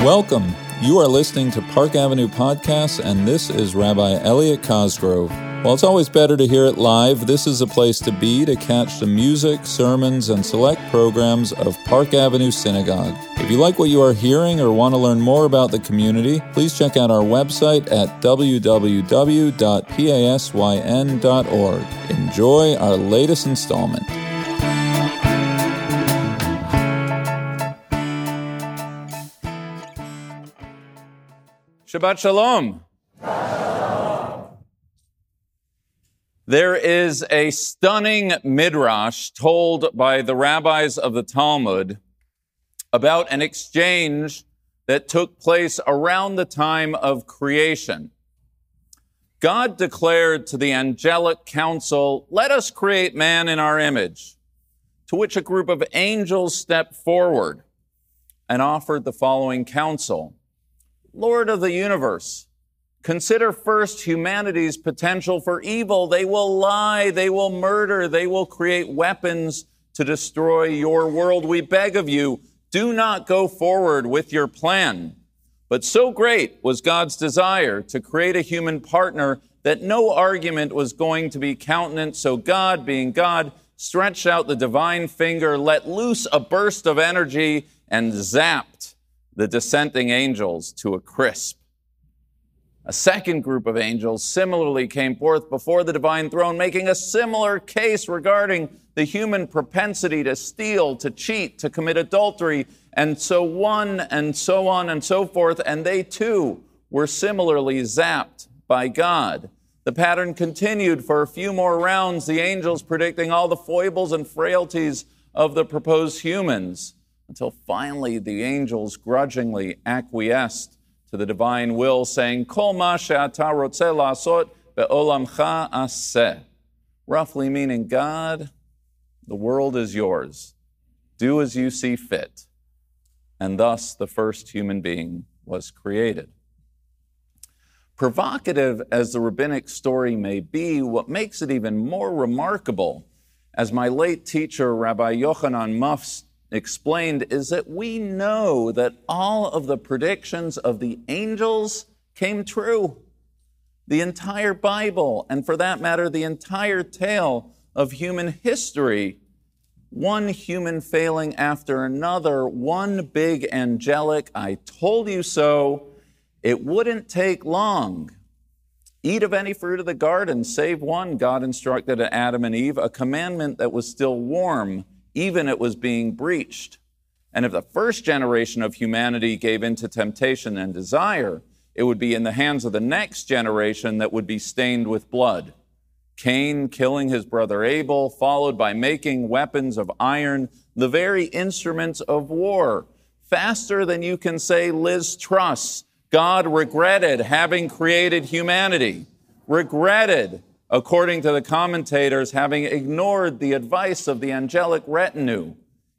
Welcome. You are listening to Park Avenue Podcasts, and this is Rabbi Elliot Cosgrove. While it's always better to hear it live, this is a place to be to catch the music, sermons, and select programs of Park Avenue Synagogue. If you like what you are hearing or want to learn more about the community, please check out our website at www.pasyn.org. Enjoy our latest installment. Shabbat Shalom. There is a stunning midrash told by the rabbis of the Talmud about an exchange that took place around the time of creation. God declared to the angelic council, Let us create man in our image. To which a group of angels stepped forward and offered the following counsel. Lord of the universe, consider first humanity's potential for evil. They will lie, they will murder, they will create weapons to destroy your world. We beg of you, do not go forward with your plan. But so great was God's desire to create a human partner that no argument was going to be countenance. So God, being God, stretched out the divine finger, let loose a burst of energy, and zapped the dissenting angels to a crisp. A second group of angels similarly came forth before the divine throne, making a similar case regarding the human propensity to steal, to cheat, to commit adultery, and so on and so on and so forth. And they too were similarly zapped by God. The pattern continued for a few more rounds, the angels predicting all the foibles and frailties of the proposed humans until finally the angels grudgingly acquiesced to the divine will, saying, Kol ma she'ata be'olamcha aseh. Roughly meaning, God, the world is yours. Do as you see fit. And thus the first human being was created. Provocative as the rabbinic story may be, what makes it even more remarkable, as my late teacher, Rabbi Yochanan Muffs, explained is that we know that all of the predictions of the angels came true. The entire Bible, and for that matter, the entire tale of human history, one human failing after another, one big angelic, I told you so, it wouldn't take long. Eat of any fruit of the garden, save one, God instructed Adam and Eve, a commandment that was still warm even it was being breached. And if the first generation of humanity gave in to temptation and desire, it would be in the hands of the next generation that would be stained with blood. Cain killing his brother Abel, followed by making weapons of iron, the very instruments of war. Faster than you can say Liz Truss, God regretted having created humanity, regretted according to the commentators, having ignored the advice of the angelic retinue.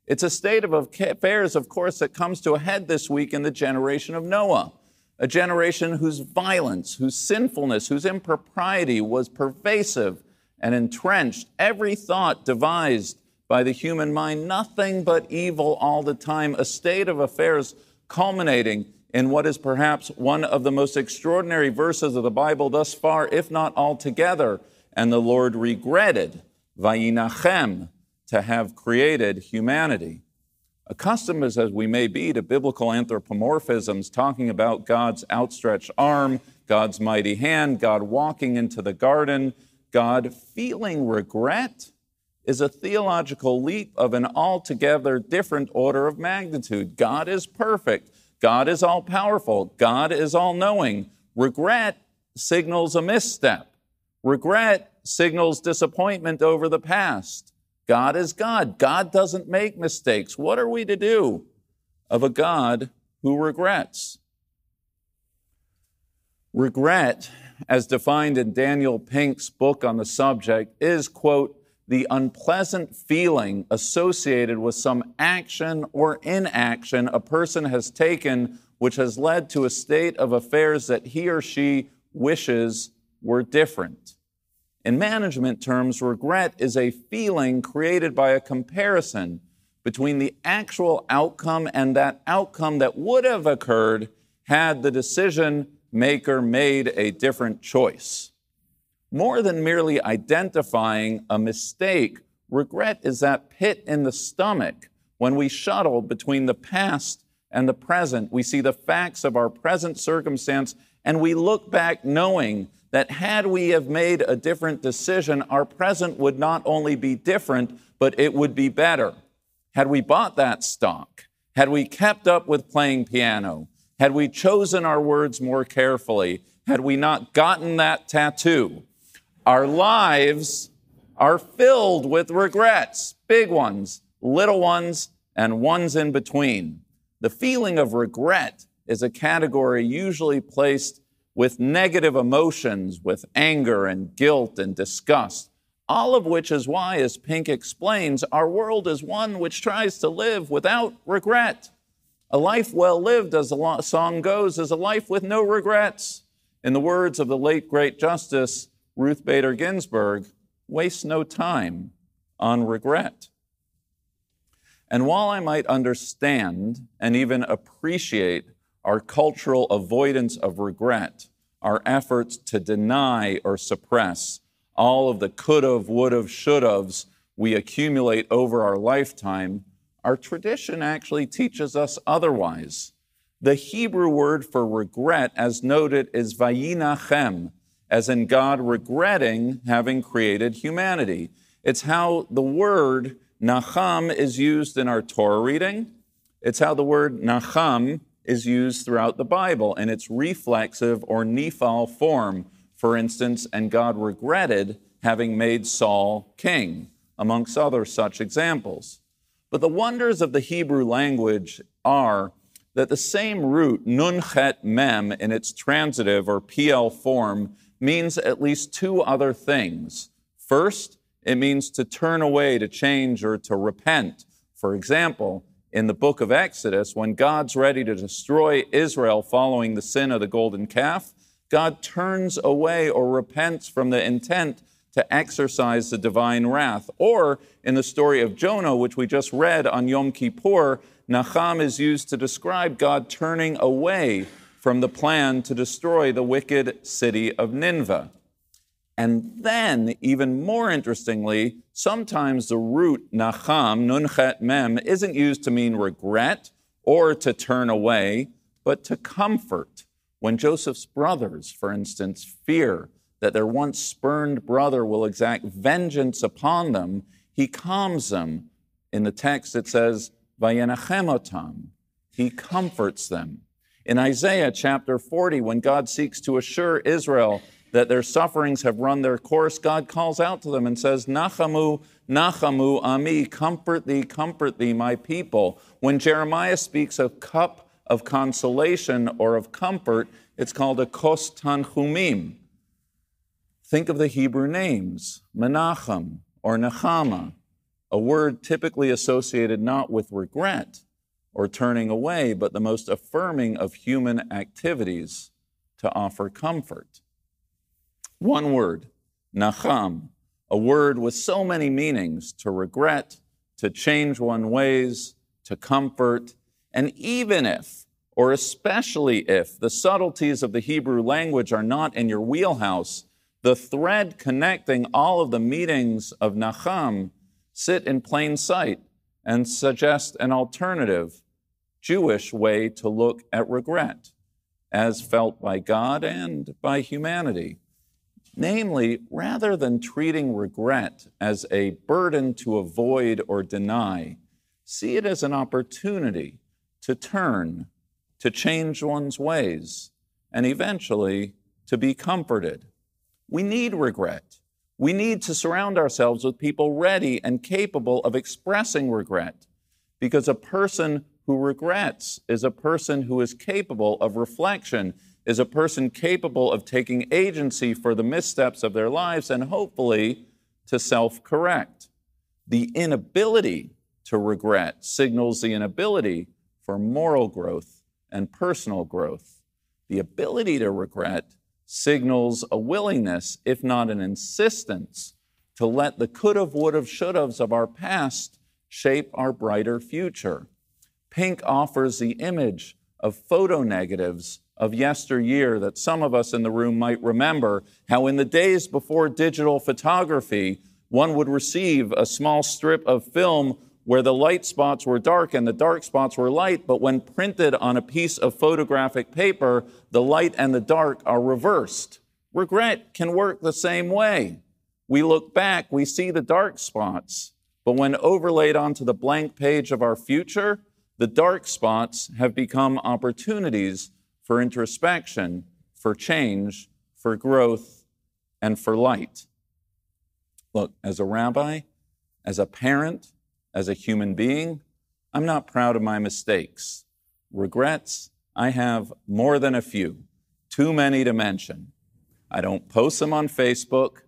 It's a state of affairs, of course, that comes to a head this week in the generation of Noah, a generation whose violence, whose sinfulness, whose impropriety was pervasive and entrenched, every thought devised by the human mind, nothing but evil all the time, a state of affairs culminating in what is perhaps one of the most extraordinary verses of the Bible thus far, if not altogether. And the Lord regretted, Vayinachem, to have created humanity. Accustomed as we may be to biblical anthropomorphisms, talking about God's outstretched arm, God's mighty hand, God walking into the garden, God feeling regret, is a theological leap of an altogether different order of magnitude. God is perfect. God is all powerful. God is all knowing. Regret signals a misstep. Regret signals disappointment over the past. God is God. God doesn't make mistakes. What are we to do of a God who regrets? Regret, as defined in Daniel Pink's book on the subject, is, quote, the unpleasant feeling associated with some action or inaction a person has taken which has led to a state of affairs that he or she wishes were different. In management terms, regret is a feeling created by a comparison between the actual outcome and that outcome that would have occurred had the decision maker made a different choice. More than merely identifying a mistake, regret is that pit in the stomach when we shuttle between the past and the present. We see the facts of our present circumstance and we look back knowing that had we have made a different decision, our present would not only be different, but it would be better. Had we bought that stock, had we kept up with playing piano, had we chosen our words more carefully, had we not gotten that tattoo, our lives are filled with regrets, big ones, little ones, and ones in between. The feeling of regret is a category usually placed with negative emotions, with anger and guilt and disgust. All of which is why, as Pink explains, our world is one which tries to live without regret. A life well lived, as the song goes, is a life with no regrets. In the words of the late great Justice Ruth Bader Ginsburg, waste no time on regret. And while I might understand and even appreciate our cultural avoidance of regret, our efforts to deny or suppress all of the could've, would've, should've's we accumulate over our lifetime, our tradition actually teaches us otherwise. The Hebrew word for regret, as noted, is vayinachem, as in God regretting having created humanity. It's how the word nacham is used in our Torah reading. It's how the word nacham is used throughout the Bible in its reflexive or niphal form. For instance, and God regretted having made Saul king, amongst other such examples. But the wonders of the Hebrew language are that the same root, nun chet mem, in its transitive or piel form, means at least two other things. First, it means to turn away, to change, or to repent. For example, in the book of Exodus, when God's ready to destroy Israel following the sin of the golden calf, God turns away or repents from the intent to exercise the divine wrath. Or in the story of Jonah, which we just read on Yom Kippur, Nacham is used to describe God turning away from the plan to destroy the wicked city of Nineveh. And then, even more interestingly, sometimes the root nacham, nun chet mem, isn't used to mean regret or to turn away, but to comfort. When Joseph's brothers, for instance, fear that their once spurned brother will exact vengeance upon them, he calms them. In the text, it says, Vayenachemotam. He comforts them. In Isaiah chapter 40, when God seeks to assure Israel that their sufferings have run their course, God calls out to them and says, Nachamu, Nachamu, Ami, comfort thee, comfort thee, my people. When Jeremiah speaks of cup of consolation or of comfort, it's called a kos tanchumim. Think of the Hebrew names, Menachem or Nechama, a word typically associated not with regret or turning away, but the most affirming of human activities to offer comfort. One word, nacham, a word with so many meanings to regret, to change one ways, to comfort, and even if, or especially if, the subtleties of the Hebrew language are not in your wheelhouse, the thread connecting all of the meanings of nacham sit in plain sight and suggest an alternative Jewish way to look at regret, as felt by God and by humanity. Namely, rather than treating regret as a burden to avoid or deny, see it as an opportunity to turn, to change one's ways, and eventually to be comforted. We need regret. We need to surround ourselves with people ready and capable of expressing regret because a person who regrets is a person who is capable of reflection is a person capable of taking agency for the missteps of their lives and hopefully to self correct. The inability to regret signals the inability for moral growth and personal growth. The ability to regret signals a willingness, if not an insistence, to let the could have, would have, should haves of our past shape our brighter future. Pink offers the image of photo negatives of yesteryear that some of us in the room might remember how in the days before digital photography, one would receive a small strip of film where the light spots were dark and the dark spots were light, but when printed on a piece of photographic paper, the light and the dark are reversed. Regret can work the same way. We look back, we see the dark spots, but when overlaid onto the blank page of our future, the dark spots have become opportunities for introspection, for change, for growth, and for light. Look, as a rabbi, as a parent, as a human being, I'm not proud of my mistakes. Regrets, I have more than a few, too many to mention. I don't post them on Facebook,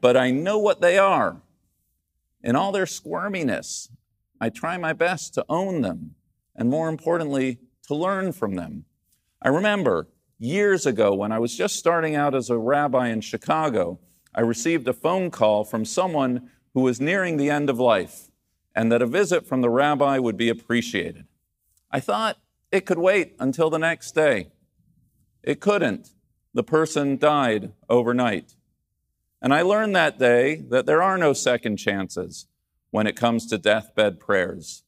but I know what they are. In all their squirminess, I try my best to own them, and more importantly, to learn from them. I remember years ago when I was just starting out as a rabbi in Chicago, I received a phone call from someone who was nearing the end of life and that a visit from the rabbi would be appreciated. I thought it could wait until the next day. It couldn't. The person died overnight. And I learned that day that there are no second chances when it comes to deathbed prayers,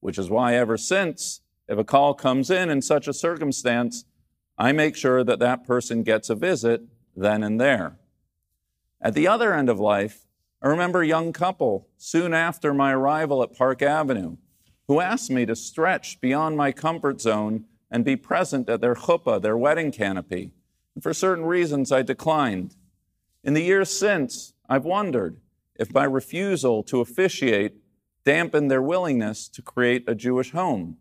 which is why ever since, if a call comes in in such a circumstance, I make sure that that person gets a visit then and there. At the other end of life, I remember a young couple soon after my arrival at Park Avenue who asked me to stretch beyond my comfort zone and be present at their chuppah, their wedding canopy. And for certain reasons, I declined. In the years since, I've wondered if my refusal to officiate dampened their willingness to create a Jewish home.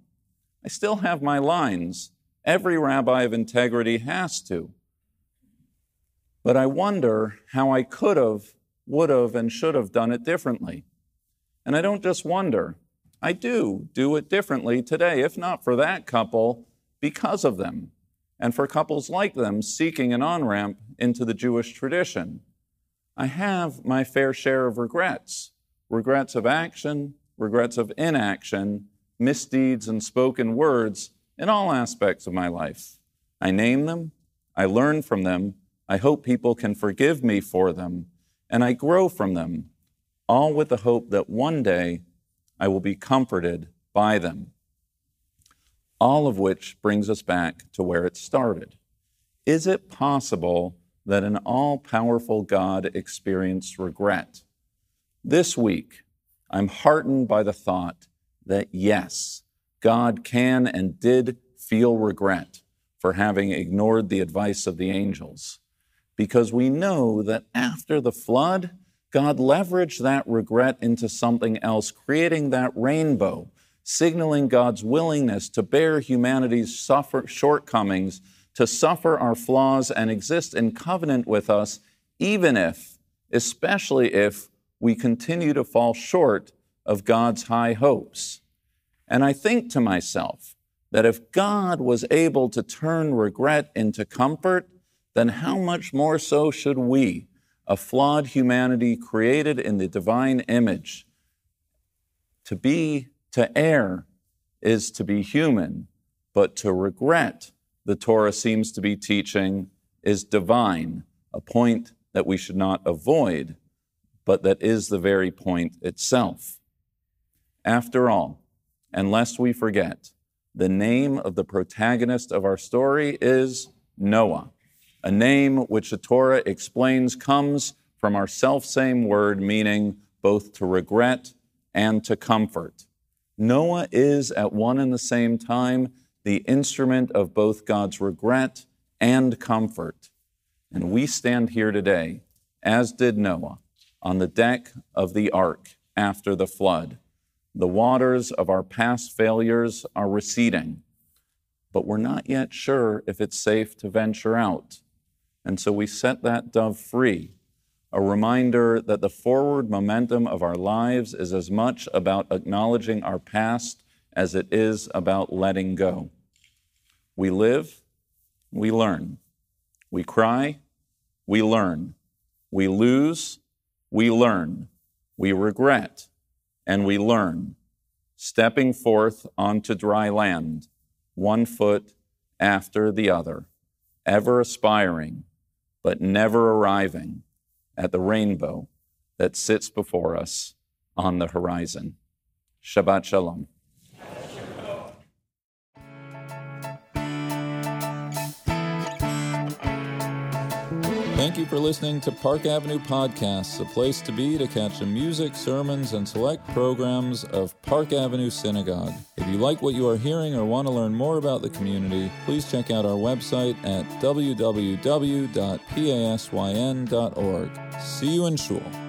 I still have my lines. Every rabbi of integrity has to. But I wonder how I could have would have and should have done it differently. And I don't just wonder, I do do it differently today, if not for that couple, because of them, and for couples like them seeking an on ramp into the Jewish tradition. I have my fair share of regrets regrets of action, regrets of inaction, misdeeds, and spoken words in all aspects of my life. I name them, I learn from them, I hope people can forgive me for them, and I grow from them, all with the hope that one day I will be comforted by them. All of which brings us back to where it started. Is it possible that an all powerful God experienced regret? This week, I'm heartened by the thought that yes, God can and did feel regret for having ignored the advice of the angels because we know that after the flood, God leveraged that regret into something else, creating that rainbow, signaling God's willingness to bear humanity's suffer, shortcomings, to suffer our flaws, and exist in covenant with us, even if, especially if, we continue to fall short of God's high hopes. And I think to myself that if God was able to turn regret into comfort, then how much more so should we, a flawed humanity created in the divine image? To be, to err, is to be human, but to regret, the Torah seems to be teaching, is divine, a point that we should not avoid, but that is the very point itself. After all, and lest we forget, the name of the protagonist of our story is Noah a name which the Torah explains comes from our self-same word meaning both to regret and to comfort. Noah is at one and the same time the instrument of both God's regret and comfort. And we stand here today, as did Noah, on the deck of the ark after the flood. The waters of our past failures are receding, but we're not yet sure if it's safe to venture out. And so we set that dove free, a reminder that the forward momentum of our lives is as much about acknowledging our past as it is about letting go. We live, we learn. We cry, we learn. We lose, we learn. We regret, and we learn. stepping forth onto dry land, one foot after the other, ever aspiring, but never arriving at the rainbow that sits before us on the horizon. Shabbat Shalom. Thank you for listening to Park Avenue Podcasts, a place to be to catch the music, sermons, and select programs of Park Avenue Synagogue. If you like what you are hearing or want to learn more about the community, please check out our website at www.pasyn.org. See you in Shul.